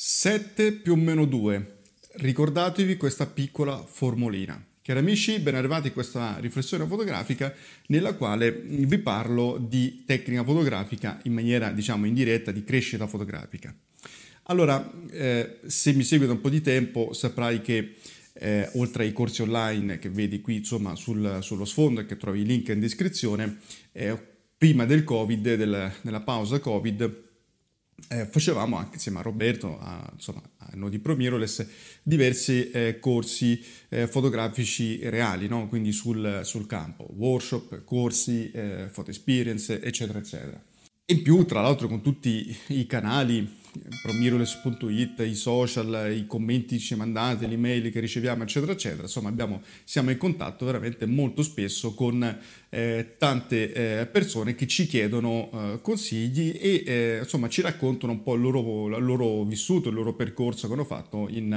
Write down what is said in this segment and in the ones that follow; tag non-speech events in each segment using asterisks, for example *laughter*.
7 più o meno 2. Ricordatevi questa piccola formulina. Cari amici, ben arrivati a questa riflessione fotografica nella quale vi parlo di tecnica fotografica in maniera, diciamo, indiretta, di crescita fotografica. Allora, eh, se mi segui da un po' di tempo saprai che eh, oltre ai corsi online che vedi qui insomma sul, sullo sfondo e che trovi il link in descrizione, eh, prima del Covid, del, della pausa Covid, eh, facevamo anche insieme a Roberto, a, insomma, a noi di Promiroless, diversi eh, corsi eh, fotografici reali, no? quindi sul, sul, campo, workshop, corsi, eh, photo experience, eccetera, eccetera. In più, tra l'altro, con tutti i canali promirrorless.it, i social, i commenti che ci mandate, le email che riceviamo, eccetera, eccetera. Insomma, abbiamo, siamo in contatto veramente molto spesso con eh, tante eh, persone che ci chiedono eh, consigli e eh, insomma ci raccontano un po' il loro, il loro, vissuto, il loro percorso che hanno fatto in,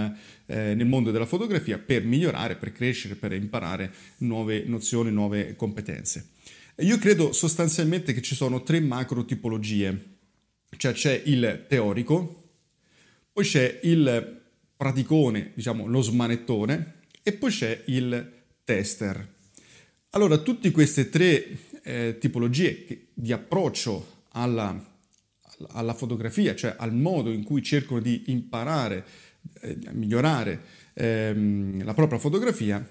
eh, nel mondo della fotografia per migliorare, per crescere, per imparare nuove nozioni, nuove competenze. Io credo sostanzialmente che ci sono tre macro tipologie cioè c'è il teorico, poi c'è il praticone, diciamo lo smanettone, e poi c'è il tester. Allora, tutte queste tre eh, tipologie di approccio alla, alla, fotografia, cioè al modo in cui cercano di imparare, eh, migliorare ehm, la propria fotografia,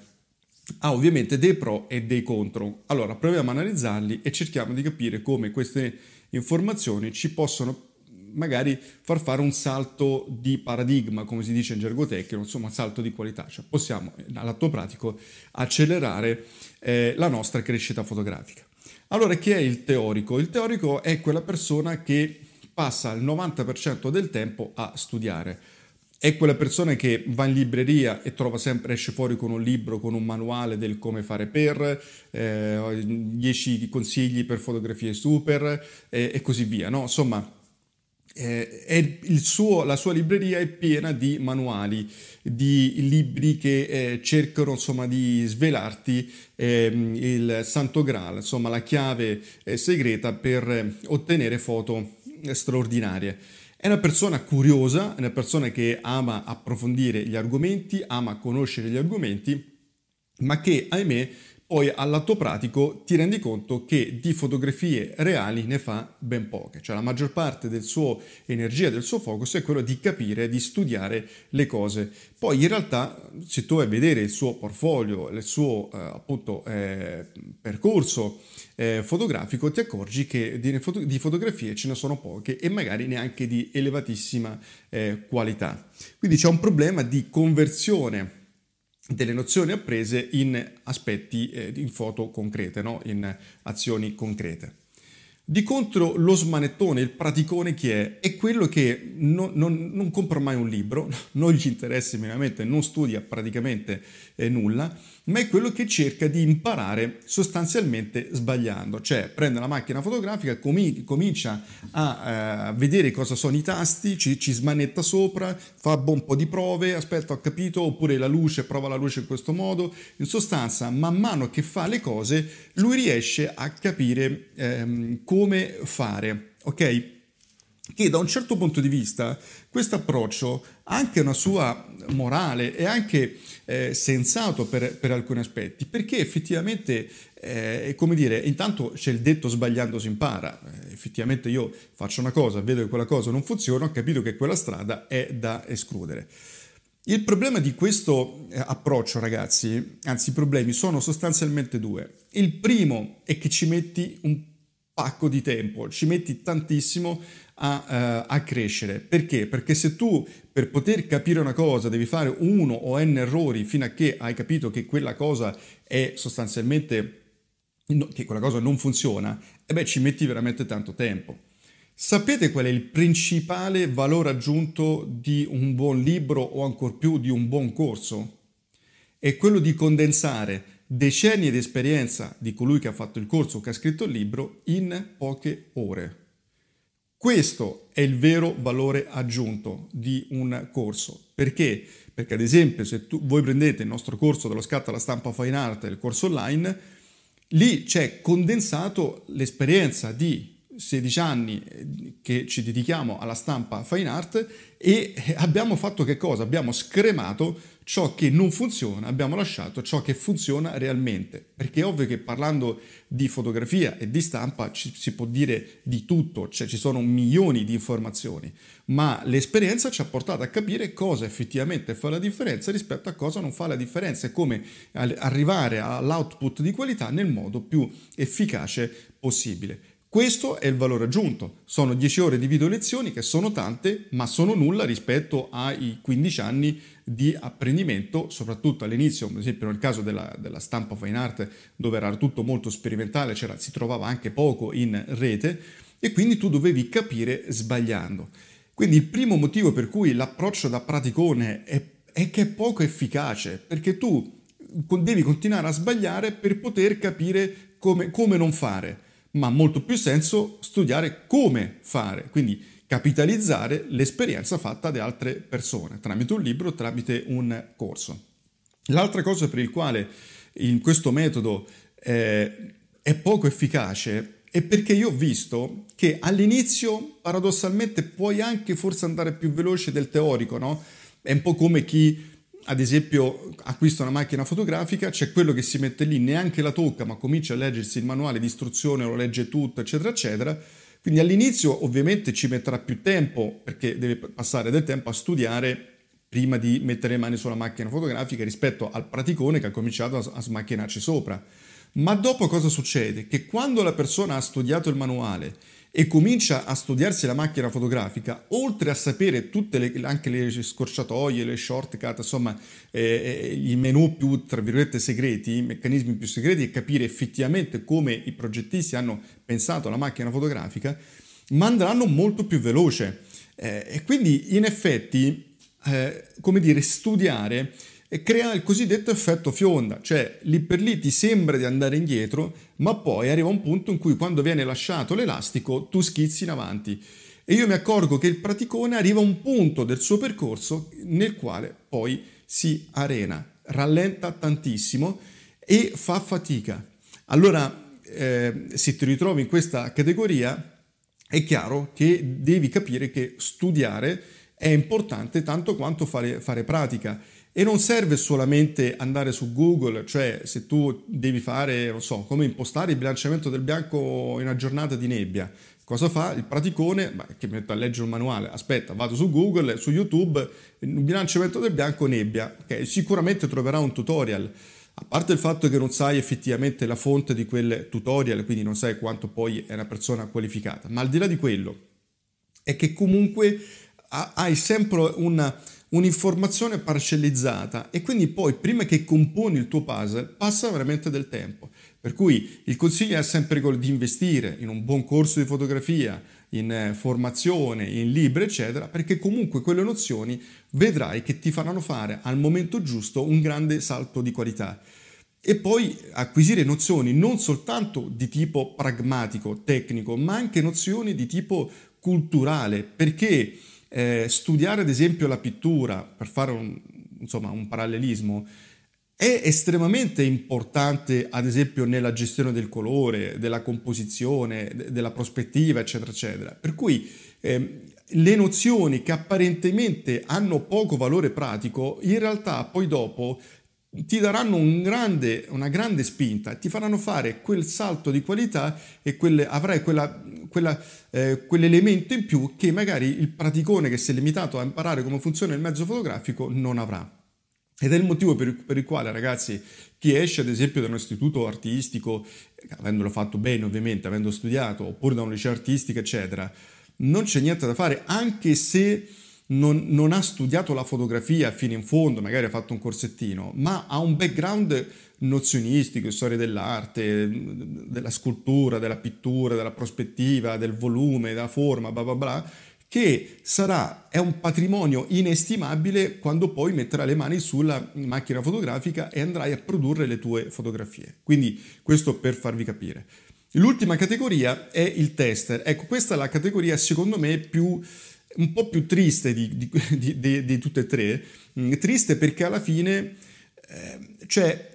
ha ovviamente dei pro e dei contro. Allora, proviamo a analizzarli e cerchiamo di capire come queste informazioni ci possono magari far fare un salto di paradigma, come si dice in gergo tecnico, insomma un salto di qualità, cioè possiamo all'atto pratico accelerare eh, la nostra crescita fotografica. Allora, chi è il teorico? Il teorico è quella persona che passa il 90% del tempo a studiare. È quella persona che va in libreria e trova sempre, esce fuori con un libro, con un manuale del come fare per, eh, 10 consigli per fotografie super eh, e così via. No? Insomma, eh, suo, la sua libreria è piena di manuali, di libri che eh, cercano insomma, di svelarti eh, il santo graal, insomma la chiave eh, segreta per ottenere foto straordinarie. È una persona curiosa, è una persona che ama approfondire gli argomenti, ama conoscere gli argomenti, ma che, ahimè, poi all'atto pratico ti rendi conto che di fotografie reali ne fa ben poche, cioè la maggior parte del suo energia, del suo focus è quello di capire, di studiare le cose. Poi in realtà se tu vai a vedere il suo portfolio, il suo eh, appunto eh, percorso eh, fotografico, ti accorgi che di, foto- di, fotografie ce ne sono poche e magari neanche di elevatissima eh, qualità. Quindi c'è un problema di conversione delle nozioni apprese in aspetti, eh, in foto concrete, no? in azioni concrete. Di contro lo smanettone, il praticone chi è? È quello che non, non, non compra mai un libro, *laughs* non gli interessa minimamente, non studia praticamente eh, nulla, ma è quello che cerca di imparare sostanzialmente sbagliando, cioè prende la macchina fotografica, com- comincia a eh, vedere cosa sono i tasti, ci, ci smanetta sopra, fa un po' di prove, aspetta ho capito, oppure la luce, prova la luce in questo modo, in sostanza man mano che fa le cose lui riesce a capire ehm, come fare, ok? Che da un certo punto di vista questo approccio ha anche una sua morale e anche eh, sensato per, per, alcuni aspetti, perché effettivamente, eh, come dire, intanto c'è il detto sbagliando si impara, eh, effettivamente io faccio una cosa, vedo che quella cosa non funziona, ho capito che quella strada è da escludere. Il problema di questo eh, approccio, ragazzi, anzi i problemi sono sostanzialmente due. Il primo è che ci metti un pacco di tempo, ci metti tantissimo a, uh, a, crescere. Perché? Perché se tu per poter capire una cosa devi fare uno o n errori fino a che hai capito che quella cosa è sostanzialmente, che quella cosa non funziona, e beh ci metti veramente tanto tempo. Sapete qual è il principale valore aggiunto di un buon libro o ancor più di un buon corso? È quello di condensare decenni di esperienza di colui che ha fatto il corso che ha scritto il libro in poche ore. Questo è il vero valore aggiunto di un corso. Perché? Perché ad esempio se tu, voi prendete il nostro corso dello scatto alla stampa fine art, il corso online, lì c'è condensato l'esperienza di 16 anni eh, che ci dedichiamo alla stampa fine art e abbiamo fatto che cosa? Abbiamo scremato ciò che non funziona, abbiamo lasciato ciò che funziona realmente. Perché è ovvio che parlando di fotografia e di stampa ci, si può dire di tutto, cioè ci sono milioni di informazioni, ma l'esperienza ci ha portato a capire cosa effettivamente fa la differenza rispetto a cosa non fa la differenza e come arrivare all'output di qualità nel modo più efficace possibile. Questo è il valore aggiunto. Sono 10 ore di video lezioni che sono tante, ma sono nulla rispetto ai 15 anni di apprendimento, soprattutto all'inizio, ad esempio nel caso della, della stampa fine art, dove era tutto molto sperimentale, si trovava anche poco in rete e quindi tu dovevi capire sbagliando. Quindi il primo motivo per cui l'approccio da praticone è, è che è poco efficace, perché tu devi continuare a sbagliare per poter capire come, come non fare ma ha molto più senso studiare come fare, quindi capitalizzare l'esperienza fatta da altre persone, tramite un libro, tramite un corso. L'altra cosa per il quale in questo metodo eh, è poco efficace è perché io ho visto che all'inizio paradossalmente puoi anche forse andare più veloce del teorico, no? È un po' come chi ad esempio acquista una macchina fotografica, c'è quello che si mette lì, neanche la tocca, ma comincia a leggersi il manuale di istruzione, lo legge tutto, eccetera, eccetera. Quindi all'inizio ovviamente ci metterà più tempo, perché deve passare del tempo a studiare prima di mettere le mani sulla macchina fotografica rispetto al praticone che ha cominciato a, smacchinarci sopra. Ma dopo cosa succede? Che quando la persona ha studiato il manuale e comincia a studiarsi la macchina fotografica, oltre a sapere tutte le, anche le scorciatoie, le shortcut, insomma, eh, eh, i menu più, tra virgolette, segreti, i meccanismi più segreti e capire effettivamente come i progettisti hanno pensato alla macchina fotografica, ma andranno molto più veloce. Eh, e quindi, in effetti, eh, come dire, studiare e crea il cosiddetto effetto fionda, cioè lì per lì ti sembra di andare indietro, ma poi arriva un punto in cui quando viene lasciato l'elastico tu schizzi in avanti. E io mi accorgo che il praticone arriva a un punto del suo percorso nel quale poi si arena, rallenta tantissimo e fa fatica. Allora, eh, se ti ritrovi in questa categoria, è chiaro che devi capire che studiare è importante tanto quanto fare, fare pratica e non serve solamente andare su Google, cioè se tu devi fare, non so, come impostare il bilanciamento del bianco in una giornata di nebbia. Cosa fa il praticone? Beh, che mi mette a leggere un manuale. Aspetta, vado su Google, su YouTube, il bilanciamento del bianco nebbia. Okay, sicuramente troverà un tutorial. A parte il fatto che non sai effettivamente la fonte di quel tutorial, quindi non sai quanto poi è una persona qualificata. Ma al di là di quello, è che comunque hai sempre una un'informazione parcellizzata e quindi poi prima che componi il tuo puzzle passa veramente del tempo. Per cui il consiglio è sempre quello di investire in un buon corso di fotografia, in eh, formazione, in libri, eccetera, perché comunque quelle nozioni vedrai che ti faranno fare al momento giusto un grande salto di qualità. E poi acquisire nozioni non soltanto di tipo pragmatico, tecnico, ma anche nozioni di tipo culturale, perché eh, studiare ad esempio la pittura, per fare un, insomma, un parallelismo, è estremamente importante ad esempio nella gestione del colore, della composizione, della prospettiva, eccetera, eccetera. Per cui eh, le nozioni che apparentemente hanno poco valore pratico, in realtà poi dopo ti daranno un grande, una grande spinta, ti faranno fare quel salto di qualità e quelle, avrai quella, quella, eh, quell'elemento in più che magari il praticone che si è limitato a imparare come funziona il mezzo fotografico non avrà. Ed è il motivo per, per il quale, ragazzi, chi esce ad esempio da un istituto artistico, avendolo fatto bene ovviamente, avendo studiato, oppure da un liceo artistico, eccetera, non c'è niente da fare, anche se non, non, ha studiato la fotografia fino in fondo, magari ha fatto un corsettino, ma ha un background nozionistico, storia dell'arte, della scultura, della pittura, della prospettiva, del volume, della forma, bla bla bla, che sarà, è un patrimonio inestimabile quando poi metterai le mani sulla macchina fotografica e andrai a produrre le tue fotografie. Quindi questo per farvi capire. L'ultima categoria è il tester. Ecco, questa è la categoria secondo me più un po' più triste di, di, di, di tutte e tre. Mm, triste perché alla fine, eh, cioè,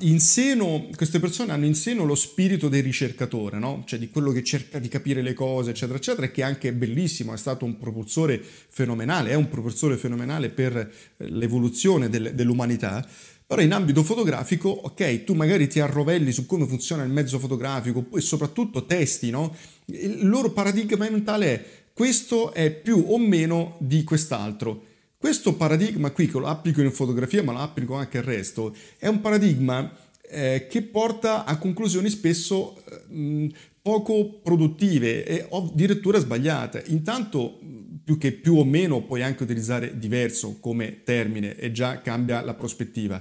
in seno, queste persone hanno in seno lo spirito del ricercatore, no? cioè di quello che cerca di capire le cose, eccetera, eccetera, che anche è bellissimo, è stato un propulsore fenomenale, è un propulsore fenomenale per eh, l'evoluzione del, dell'umanità. Però in ambito fotografico, ok, tu magari ti arrovelli su come funziona il mezzo fotografico e soprattutto testi, no? Il loro paradigma mentale è questo è più o meno di quest'altro. Questo paradigma qui, che lo applico in fotografia ma lo applico anche al resto, è un paradigma eh, che porta a conclusioni spesso eh, poco produttive e addirittura sbagliate. Intanto, più che più o meno, puoi anche utilizzare diverso come termine e già cambia la prospettiva.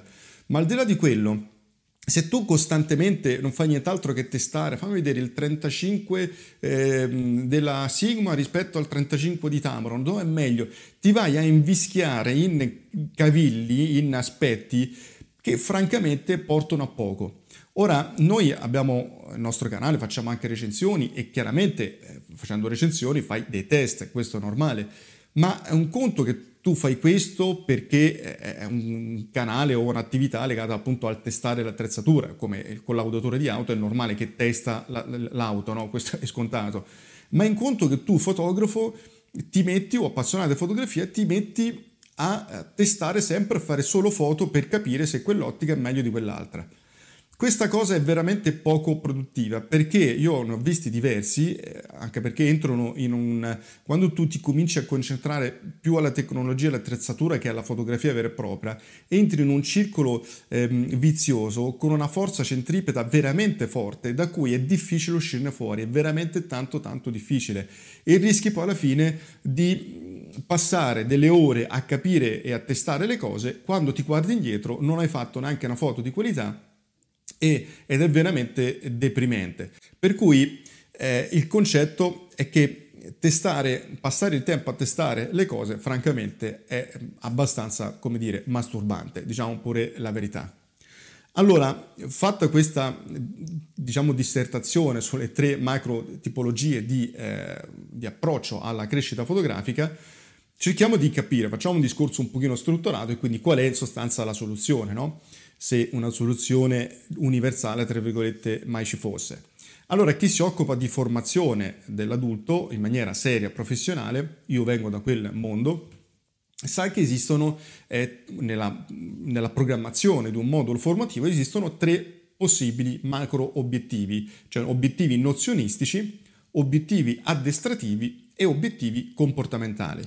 Ma al di là di quello, se tu costantemente non fai nient'altro che testare, fammi vedere il 35 eh, della Sigma rispetto al 35 di Tamron, dove è meglio? Ti vai a invischiare in cavilli, in aspetti che francamente portano a poco. Ora, noi abbiamo il nostro canale, facciamo anche recensioni e chiaramente eh, facendo recensioni fai dei test, questo è normale, ma è un conto che tu fai questo perché è un canale o un'attività legata appunto al testare l'attrezzatura, come il collaudatore di auto è normale che testa l'auto, no? questo è scontato, ma in conto che tu fotografo ti metti o appassionato di fotografia ti metti a testare sempre a fare solo foto per capire se quell'ottica è meglio di quell'altra. Questa cosa è veramente poco produttiva perché io ne ho visti diversi, eh, anche perché entrano in un... quando tu ti cominci a concentrare più alla tecnologia e all'attrezzatura che alla fotografia vera e propria, entri in un circolo ehm, vizioso con una forza centripeta veramente forte da cui è difficile uscirne fuori, è veramente tanto tanto difficile. E rischi poi alla fine di passare delle ore a capire e a testare le cose, quando ti guardi indietro non hai fatto neanche una foto di qualità e, ed è veramente deprimente. Per cui eh, il concetto è che testare, passare il tempo a testare le cose, francamente, è abbastanza, come dire, masturbante, diciamo pure la verità. Allora, fatta questa, diciamo, dissertazione sulle tre macro tipologie di, eh, di approccio alla crescita fotografica, cerchiamo di capire, facciamo un discorso un pochino strutturato e quindi qual è in sostanza la soluzione, no? Se una soluzione universale, tra virgolette, mai ci fosse. Allora, chi si occupa di formazione dell'adulto in maniera seria, professionale, io vengo da quel mondo, sa che esistono, eh, nella, nella programmazione di un modulo formativo, esistono tre possibili macro obiettivi, cioè obiettivi nozionistici, obiettivi addestrativi e obiettivi comportamentali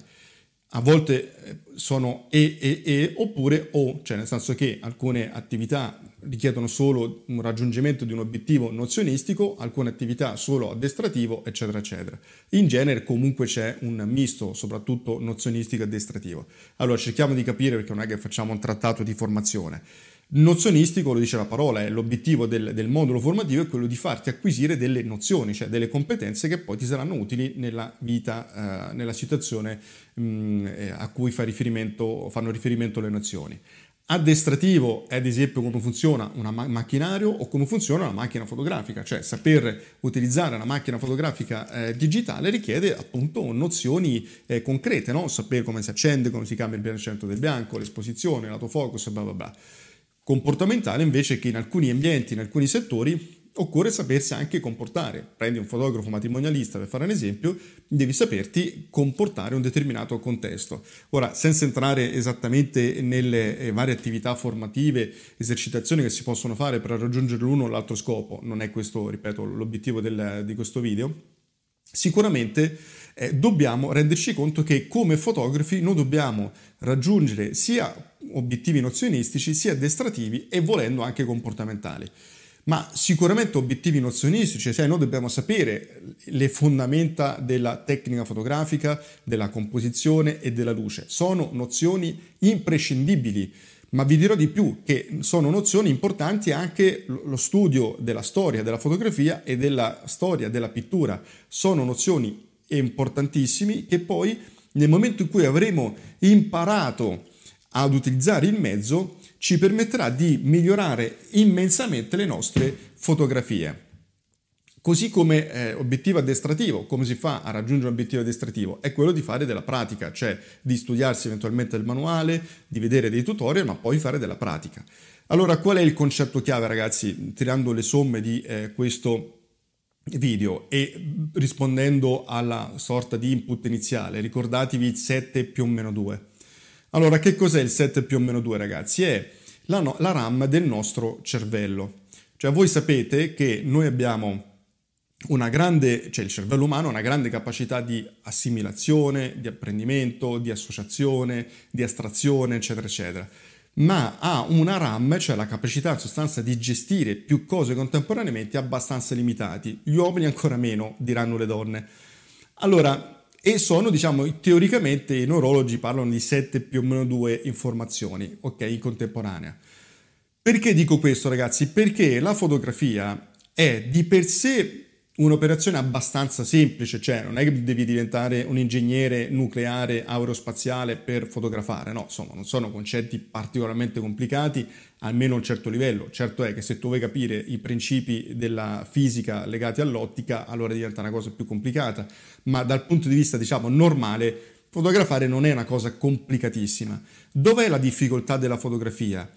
a volte eh, sono e e e oppure o, cioè nel senso che alcune attività richiedono solo un raggiungimento di un obiettivo nozionistico, alcune attività solo addestrativo, eccetera, eccetera. In genere comunque c'è un misto, soprattutto nozionistico e addestrativo. Allora cerchiamo di capire perché non è che facciamo un trattato di formazione. Nozionistico, lo dice la parola, è l'obiettivo del, del, modulo formativo è quello di farti acquisire delle nozioni, cioè delle competenze che poi ti saranno utili nella vita, eh, nella situazione mh, mm, eh, a cui fa riferimento, fanno riferimento le nozioni. Addestrativo è ad esempio come funziona un ma- macchinario o come funziona una macchina fotografica, cioè saper utilizzare una macchina fotografica eh, digitale richiede appunto nozioni eh, concrete, no? sapere come si accende, come si cambia il bilanciamento del bianco, l'esposizione, l'autofocus bla bla bla comportamentale invece che in alcuni ambienti, in alcuni settori, occorre sapersi anche comportare. Prendi un fotografo matrimonialista per fare un esempio, devi saperti comportare un determinato contesto. Ora, senza entrare esattamente nelle eh, varie attività formative, esercitazioni che si possono fare per raggiungere l'uno o l'altro scopo, non è questo, ripeto, l'obiettivo del, di questo video, sicuramente eh, dobbiamo renderci conto che come fotografi noi dobbiamo raggiungere sia obiettivi nozionistici sia addestrativi e volendo anche comportamentali. ma sicuramente obiettivi nozionistici, cioè noi dobbiamo sapere le fondamenta della tecnica fotografica, della composizione e della luce. Sono nozioni imprescindibili, ma vi dirò di più che sono nozioni importanti anche lo studio della storia della fotografia e della storia della pittura. Sono nozioni importantissime che poi nel momento in cui avremo imparato ad utilizzare il mezzo ci permetterà di migliorare immensamente le nostre fotografie. Così come eh, obiettivo addestrativo, come si fa a raggiungere un obiettivo addestrativo? È quello di fare della pratica, cioè di studiarsi eventualmente il manuale, di vedere dei tutorial, ma poi fare della pratica. Allora, qual è il concetto chiave, ragazzi, tirando le somme di eh, questo video e rispondendo alla sorta di input iniziale? Ricordatevi il 7 più o meno 2. Allora, che cos'è il 7 più o meno 2, ragazzi? È la, no- la RAM del nostro cervello. Cioè, voi sapete che noi abbiamo una grande, cioè il cervello umano ha una grande capacità di assimilazione, di apprendimento, di associazione, di astrazione, eccetera, eccetera. Ma ha una RAM, cioè la capacità in sostanza di gestire più cose contemporaneamente, abbastanza limitati. Gli uomini ancora meno, diranno le donne. Allora, e sono, diciamo, teoricamente i neurologi parlano di 7 più o meno 2 informazioni, ok, in contemporanea. Perché dico questo, ragazzi? Perché la fotografia è di per sé un'operazione abbastanza semplice, cioè non è che devi diventare un ingegnere nucleare aerospaziale per fotografare, no, insomma, non sono concetti particolarmente complicati, almeno a un certo livello. Certo è che se tu vuoi capire i principi della fisica legati all'ottica, allora diventa una cosa più complicata, ma dal punto di vista, diciamo, normale, fotografare non è una cosa complicatissima. Dov'è la difficoltà della fotografia?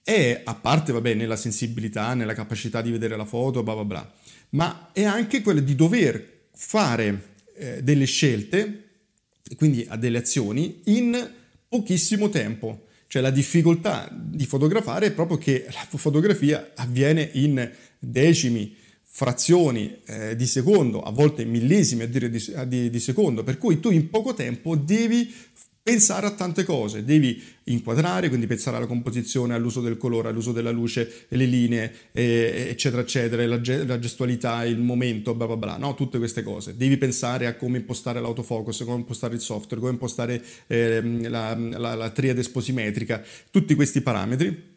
È, a parte, vabbè, nella sensibilità, nella capacità di vedere la foto, bla bla bla, ma è anche quella di dover fare eh, delle scelte, quindi a delle azioni, in pochissimo tempo. Cioè la difficoltà di fotografare è proprio che la fotografia avviene in decimi, frazioni eh, di secondo, a volte millesimi a dire di, di, di secondo, per cui tu in poco tempo devi pensare a tante cose, devi inquadrare, quindi pensare alla composizione, all'uso del colore, all'uso della luce, le linee, eh, eccetera, eccetera, la, la, gestualità, il momento, bla bla bla, no? tutte queste cose. Devi pensare a come impostare l'autofocus, come impostare il software, come impostare eh, la, la, la triade sposimetrica, tutti questi parametri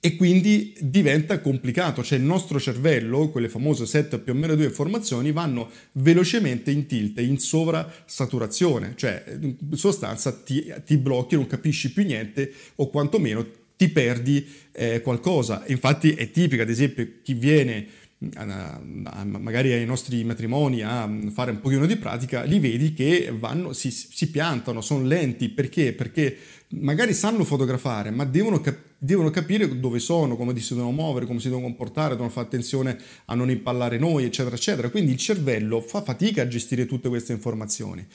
e quindi diventa complicato, cioè il nostro cervello, quelle famose 7 più o meno 2 informazioni, vanno velocemente in tilt, in sovrasaturazione, cioè in sostanza ti, ti blocchi, non capisci più niente o quantomeno ti perdi eh, qualcosa. Infatti è tipica, ad esempio, chi viene magari ai nostri matrimoni a fare un pochino di pratica, li vedi che vanno, si, si piantano, sono lenti, perché? Perché magari sanno fotografare, ma devono, cap- devono, capire dove sono, come si devono muovere, come si devono comportare, devono fare attenzione a non impallare noi, eccetera, eccetera. Quindi il cervello fa fatica a gestire tutte queste informazioni.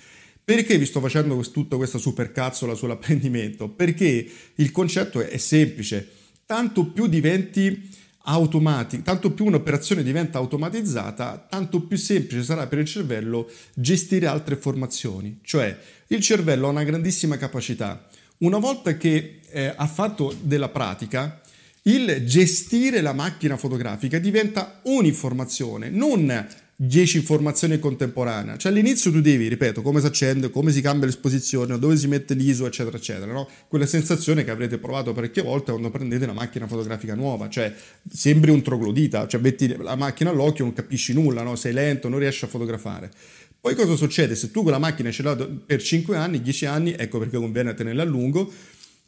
Perché vi sto facendo tutta questa supercazzola sull'apprendimento? Perché il concetto è semplice. Tanto più diventi automatico, tanto più un'operazione diventa automatizzata, tanto più semplice sarà per il cervello gestire altre informazioni. Cioè, il cervello ha una grandissima capacità. Una volta che eh, ha fatto della pratica, il gestire la macchina fotografica diventa un'informazione, non 10 informazioni contemporanee. Cioè all'inizio tu devi, ripeto, come si accende, come si cambia l'esposizione, dove si mette l'ISO, eccetera, eccetera. No? Quella sensazione che avrete provato parecchie volte quando prendete una macchina fotografica nuova, cioè sembri un troglodita, cioè metti la macchina all'occhio, non capisci nulla, no? sei lento, non riesci a fotografare. Poi cosa succede? Se tu quella macchina ce l'hai per 5 anni, 10 anni, ecco perché conviene tenerla a lungo,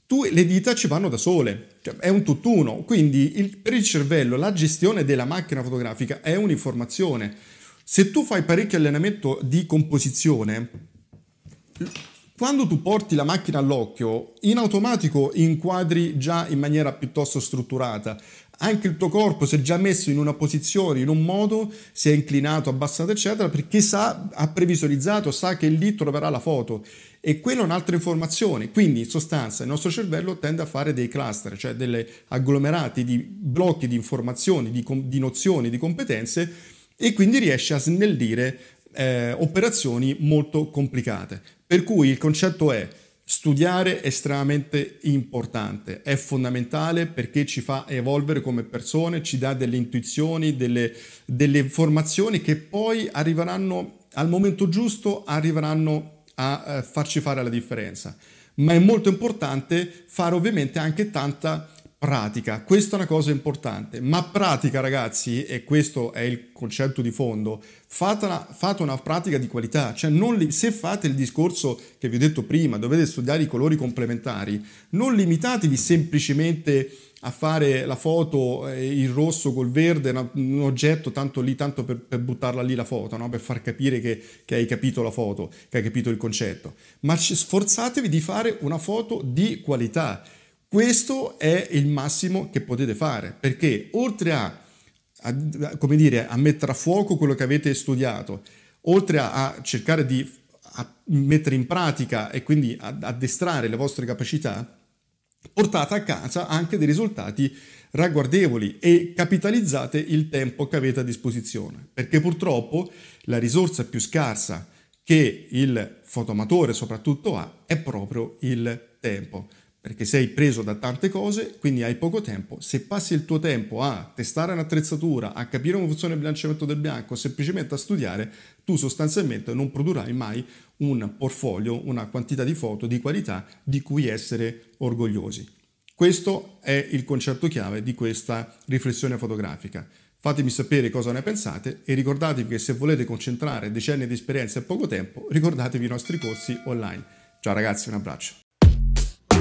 tu, le dita ci vanno da sole, cioè, è un tutt'uno. Quindi il, per il cervello la gestione della macchina fotografica è un'informazione se tu fai parecchio allenamento di composizione, quando tu porti la macchina all'occhio, in automatico inquadri già in maniera piuttosto strutturata. Anche il tuo corpo si è già messo in una posizione, in un modo, si è inclinato, abbassato, eccetera, perché sa, ha previsualizzato, sa che lì troverà la foto. E quello è un'altra informazione. Quindi, in sostanza, il nostro cervello tende a fare dei cluster, cioè delle agglomerati di blocchi di informazioni, di, di nozioni, di competenze e quindi riesce a snellire eh, operazioni molto complicate. Per cui il concetto è Studiare è estremamente importante, è fondamentale perché ci fa evolvere come persone, ci dà delle intuizioni, delle, delle informazioni che poi arriveranno al momento giusto, arriveranno a eh, farci fare la differenza. Ma è molto importante fare ovviamente anche tanta pratica. Questa è una cosa importante, ma pratica ragazzi, e questo è il concetto di fondo, fate una, fate una pratica di qualità, cioè li, se fate il discorso che vi ho detto prima, dovete studiare i colori complementari, non limitatevi semplicemente a fare la foto, eh, il rosso col verde, un oggetto tanto lì, tanto per, per buttarla lì la foto, no? per far capire che, che, hai capito la foto, che hai capito il concetto, ma sforzatevi di fare una foto di qualità questo è il massimo che potete fare, perché oltre a, a, come dire, a mettere a fuoco quello che avete studiato, oltre a, a cercare di mettere in pratica e quindi addestrare le vostre capacità, portate a casa anche dei risultati ragguardevoli e capitalizzate il tempo che avete a disposizione, perché purtroppo la risorsa più scarsa che il fotoamatore soprattutto ha è proprio il tempo perché sei preso da tante cose, quindi hai poco tempo. Se passi il tuo tempo a testare un'attrezzatura, a capire come funziona il bilanciamento del bianco, semplicemente a studiare, tu sostanzialmente non produrrai mai un portfolio, una quantità di foto di qualità di cui essere orgogliosi. Questo è il concetto chiave di questa riflessione fotografica. Fatemi sapere cosa ne pensate e ricordatevi che se volete concentrare decenni di esperienza e poco tempo, ricordatevi i nostri corsi online. Ciao ragazzi, un abbraccio.